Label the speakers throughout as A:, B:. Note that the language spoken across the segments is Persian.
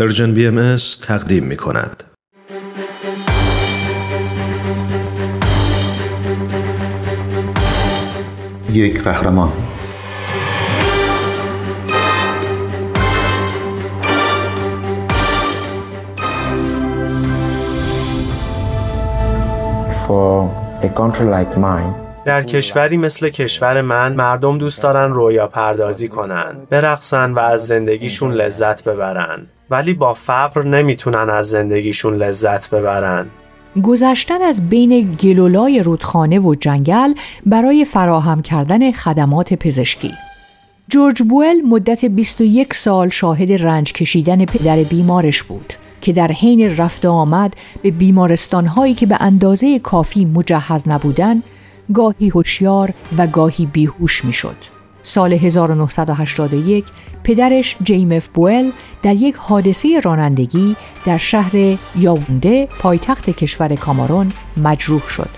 A: پرژن بی ام تقدیم می کند. یک قهرمان
B: For a country like mine,
C: در کشوری مثل کشور من مردم دوست دارن رویا پردازی کنن برقصن و از زندگیشون لذت ببرن. ولی با فقر نمی‌تونن از زندگیشون لذت ببرن.
D: گذشتن از بین گلولای رودخانه و جنگل برای فراهم کردن خدمات پزشکی. جورج بوئل مدت 21 سال شاهد رنج کشیدن پدر بیمارش بود که در حین رفت آمد به بیمارستانهایی که به اندازه کافی مجهز نبودند گاهی هوشیار و گاهی بیهوش می‌شد. سال 1981 پدرش جیمف بوئل در یک حادثه رانندگی در شهر یاونده پایتخت کشور کامارون مجروح شد.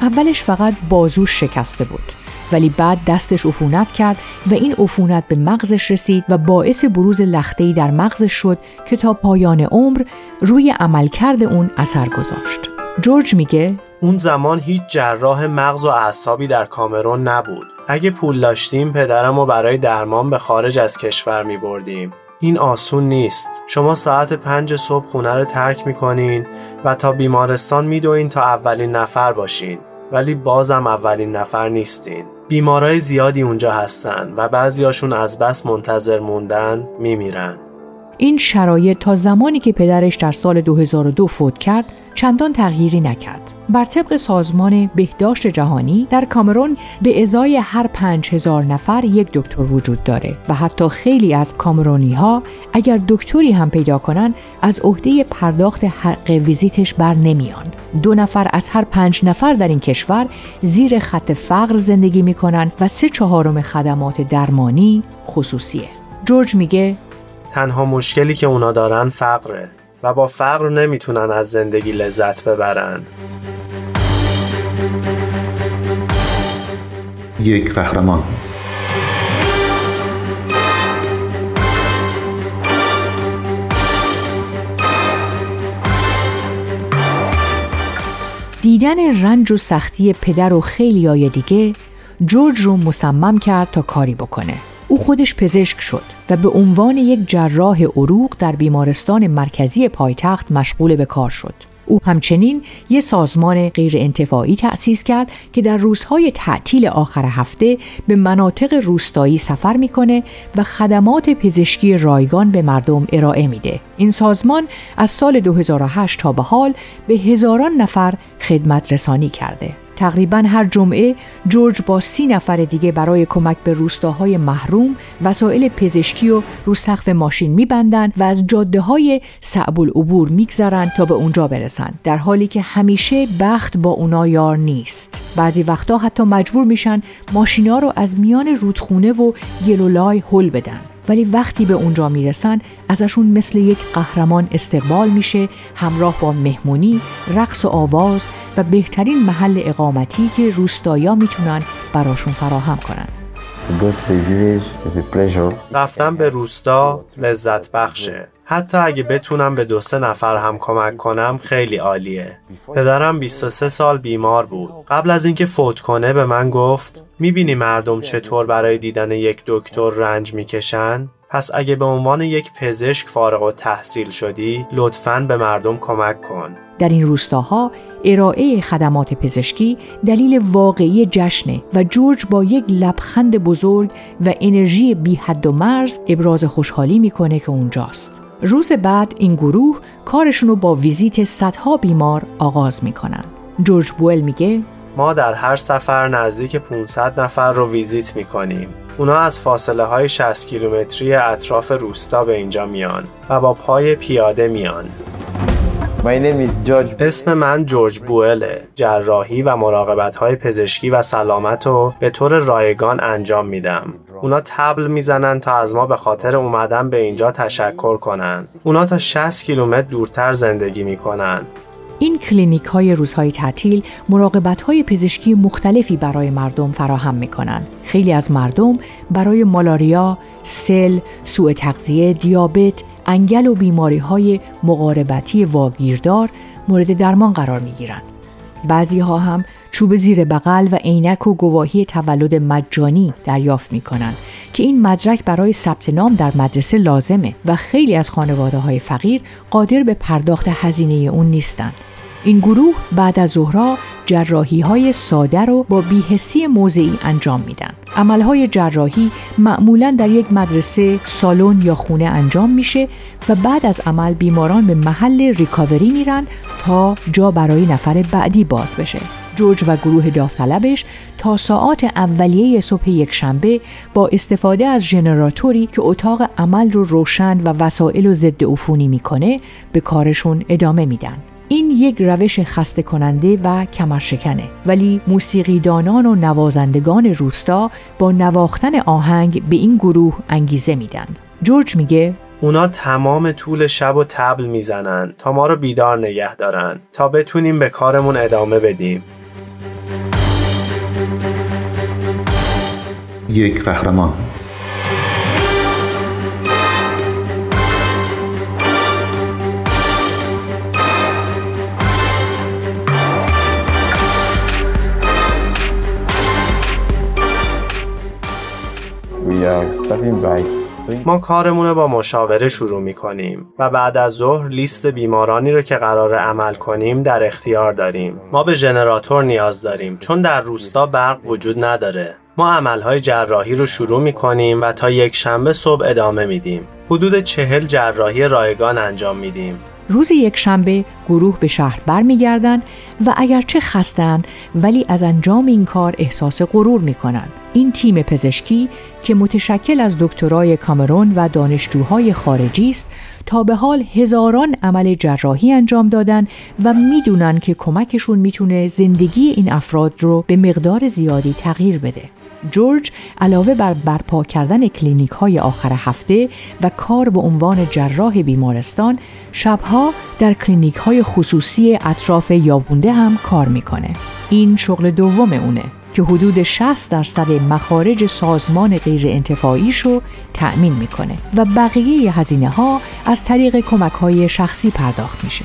D: اولش فقط بازوش شکسته بود ولی بعد دستش عفونت کرد و این عفونت به مغزش رسید و باعث بروز لخته‌ای در مغزش شد که تا پایان عمر روی عملکرد اون اثر گذاشت. جورج میگه
C: اون زمان هیچ جراح مغز و اعصابی در کامرون نبود. اگه پول داشتیم پدرم رو برای درمان به خارج از کشور می بردیم. این آسون نیست. شما ساعت پنج صبح خونه رو ترک می‌کنین و تا بیمارستان میدوین تا اولین نفر باشین. ولی بازم اولین نفر نیستین. بیمارای زیادی اونجا هستن و بعضیاشون از بس منتظر موندن میمیرن.
D: این شرایط تا زمانی که پدرش در سال 2002 فوت کرد چندان تغییری نکرد. بر طبق سازمان بهداشت جهانی در کامرون به ازای هر پنج هزار نفر یک دکتر وجود داره و حتی خیلی از کامرونی ها اگر دکتری هم پیدا کنن از عهده پرداخت حق ویزیتش بر نمیان. دو نفر از هر پنج نفر در این کشور زیر خط فقر زندگی می‌کنن و سه چهارم خدمات درمانی خصوصیه. جورج میگه
C: تنها مشکلی که اونا دارن فقره و با فقر نمی‌تونن از زندگی لذت ببرن.
A: یک قهرمان.
D: دیدن رنج و سختی پدر و خیلی های دیگه جورج رو مصمم کرد تا کاری بکنه. او خودش پزشک شد و به عنوان یک جراح عروق در بیمارستان مرکزی پایتخت مشغول به کار شد. او همچنین یک سازمان غیر انتفاعی تأسیس کرد که در روزهای تعطیل آخر هفته به مناطق روستایی سفر می‌کنه و خدمات پزشکی رایگان به مردم ارائه میده. این سازمان از سال 2008 تا به حال به هزاران نفر خدمت رسانی کرده. تقریبا هر جمعه جورج با سی نفر دیگه برای کمک به روستاهای محروم وسایل پزشکی و رو سقف ماشین میبندند و از جاده های صعب العبور میگذرند تا به اونجا برسند در حالی که همیشه بخت با اونا یار نیست. بعضی وقتا حتی مجبور میشن ماشینا رو از میان رودخونه و گلولای هل بدن. ولی وقتی به اونجا می‌رسن ازشون مثل یک قهرمان استقبال میشه همراه با مهمونی، رقص و آواز و بهترین محل اقامتی که روستایا می‌تونن براشون فراهم کنن.
C: رفتن به روستا لذت بخشه حتی اگه بتونم به دو سه نفر هم کمک کنم خیلی عالیه. پدرم 23 سال بیمار بود. قبل از اینکه فوت کنه به من گفت می‌بینی مردم چطور برای دیدن یک دکتر رنج می‌کشن؟ پس اگه به عنوان یک پزشک فارغ و تحصیل شدی لطفاً به مردم کمک کن.
D: در این روستاها ارائه خدمات پزشکی دلیل واقعی جشنه و جورج با یک لبخند بزرگ و انرژی بی حد و مرز ابراز خوشحالی می‌کنه که اونجاست. روز بعد این گروه کارشون رو با ویزیت صدها بیمار آغاز می‌کنن. جورج بوئل میگه
C: ما در هر سفر نزدیک 500 نفر رو ویزیت می‌کنیم. اونا از فاصله های 60 کیلومتری اطراف روستا به اینجا میان و با پای پیاده میان. اسم من جورج بوئله. جراحی و مراقبت های پزشکی و سلامت رو به طور رایگان انجام میدم. اونا طبل می‌زنن تا از ما به خاطر اومدن به اینجا تشکر کنن اونا تا 60 کیلومتر دورتر زندگی می‌کنن
D: این کلینیک های روزهای تعطیل مراقبت های پزشکی مختلفی برای مردم فراهم می کنند. خیلی از مردم برای مالاریا، سل، سوء تغذیه، دیابت، انگل و بیماری های مقاربتی واگیردار مورد درمان قرار می گیرند. بعضی ها هم چوب زیر بغل و عینک و گواهی تولد مجانی دریافت می کنند که این مدرک برای ثبت نام در مدرسه لازمه و خیلی از خانواده های فقیر قادر به پرداخت هزینه اون نیستند. این گروه بعد از ظهرها جراحی های ساده رو با بیهسی موضعی انجام میدن. عملهای جراحی معمولا در یک مدرسه، سالن یا خونه انجام میشه و بعد از عمل بیماران به محل ریکاوری میرن تا جا برای نفر بعدی باز بشه. جورج و گروه داوطلبش تا ساعات اولیه صبح یک شنبه با استفاده از ژنراتوری که اتاق عمل رو روشن و وسایل و ضد عفونی می‌کنه به کارشون ادامه میدن. این یک روش خسته کننده و کمرشکنه ولی موسیقیدانان و نوازندگان روستا با نواختن آهنگ به این گروه انگیزه میدن. جورج میگه
C: اونا تمام طول شب و تبل می‌زنن تا ما رو بیدار نگه دارن تا بتونیم به کارمون ادامه بدیم.
A: یک قهرمان
C: ما کارمون رو با مشاوره شروع می کنیم و بعد از ظهر لیست بیمارانی رو که قرار عمل کنیم در اختیار داریم. ما به ژنراتور نیاز داریم چون در روستا برق وجود نداره. ما عملهای جراحی رو شروع می کنیم و تا یک شنبه صبح ادامه میدیم. حدود چهل جراحی رایگان انجام میدیم.
D: روز یک شنبه گروه به شهر برمیگردند و اگرچه خستن ولی از انجام این کار احساس غرور می کنند. این تیم پزشکی که متشکل از دکترای کامرون و دانشجوهای خارجی است تا به حال هزاران عمل جراحی انجام دادن و می‌دونن که کمکشون می‌تونه زندگی این افراد رو به مقدار زیادی تغییر بده. جورج علاوه بر برپا کردن کلینیک های آخر هفته و کار به عنوان جراح بیمارستان شبها در کلینیک های خصوصی اطراف یائونده هم کار می‌کنه این شغل دوم اونه که حدود 60 درصد مخارج سازمان غیر انتفاعیش رو تأمین می‌کنه و بقیه هزینه ها از طریق کمک های شخصی پرداخت میشه.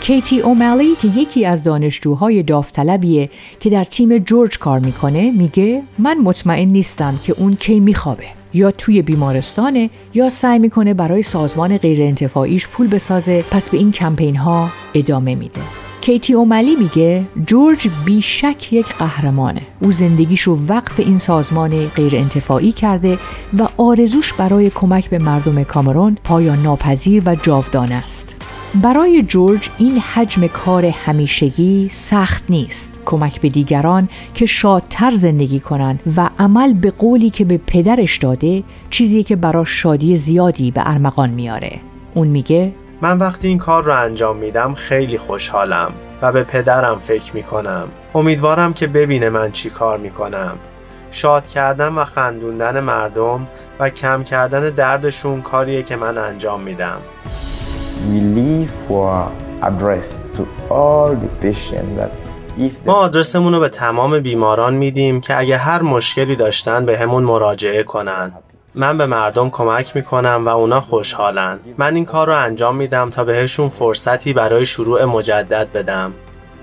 D: کیتی اومالی که یکی از دانشجوهای داوطلبیه که در تیم جورج کار می‌کنه میگه من مطمئن نیستم که اون کی میخوابه. یا توی بیمارستانه یا سعی می‌کنه برای سازمان غیر انتفاعیش پول بسازه پس به این کمپین ها ادامه میده. کیتی اوملی میگه جورج بیشک یک قهرمانه. او زندگیشو وقف این سازمان غیر انتفاعی کرده و آرزوش برای کمک به مردم کامرون پایان ناپذیر و جاودانه است. برای جورج این حجم کار همیشگی سخت نیست. کمک به دیگران که شادتر زندگی کنند و عمل به قولی که به پدرش داده چیزی که براش شادی زیادی به ارمغان میاره. اون میگه
C: من وقتی این کار رو انجام میدم خیلی خوشحالم و به پدرم فکر می‌کنم. امیدوارم که ببینه من چی کار می‌کنم. شاد کردن و خندوندن مردم و کم کردن دردشون کاریه که من انجام میدم. ما آدرسمون رو به تمام بیماران میدیم که اگه هر مشکلی داشتن به همون مراجعه کنن. من به مردم کمک می‌کنم و اونا خوشحالن. من این کار رو انجام میدم تا بهشون فرصتی برای شروع مجدد بدم.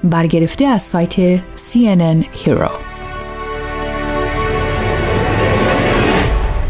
D: برگرفته از سایت CNN Hero.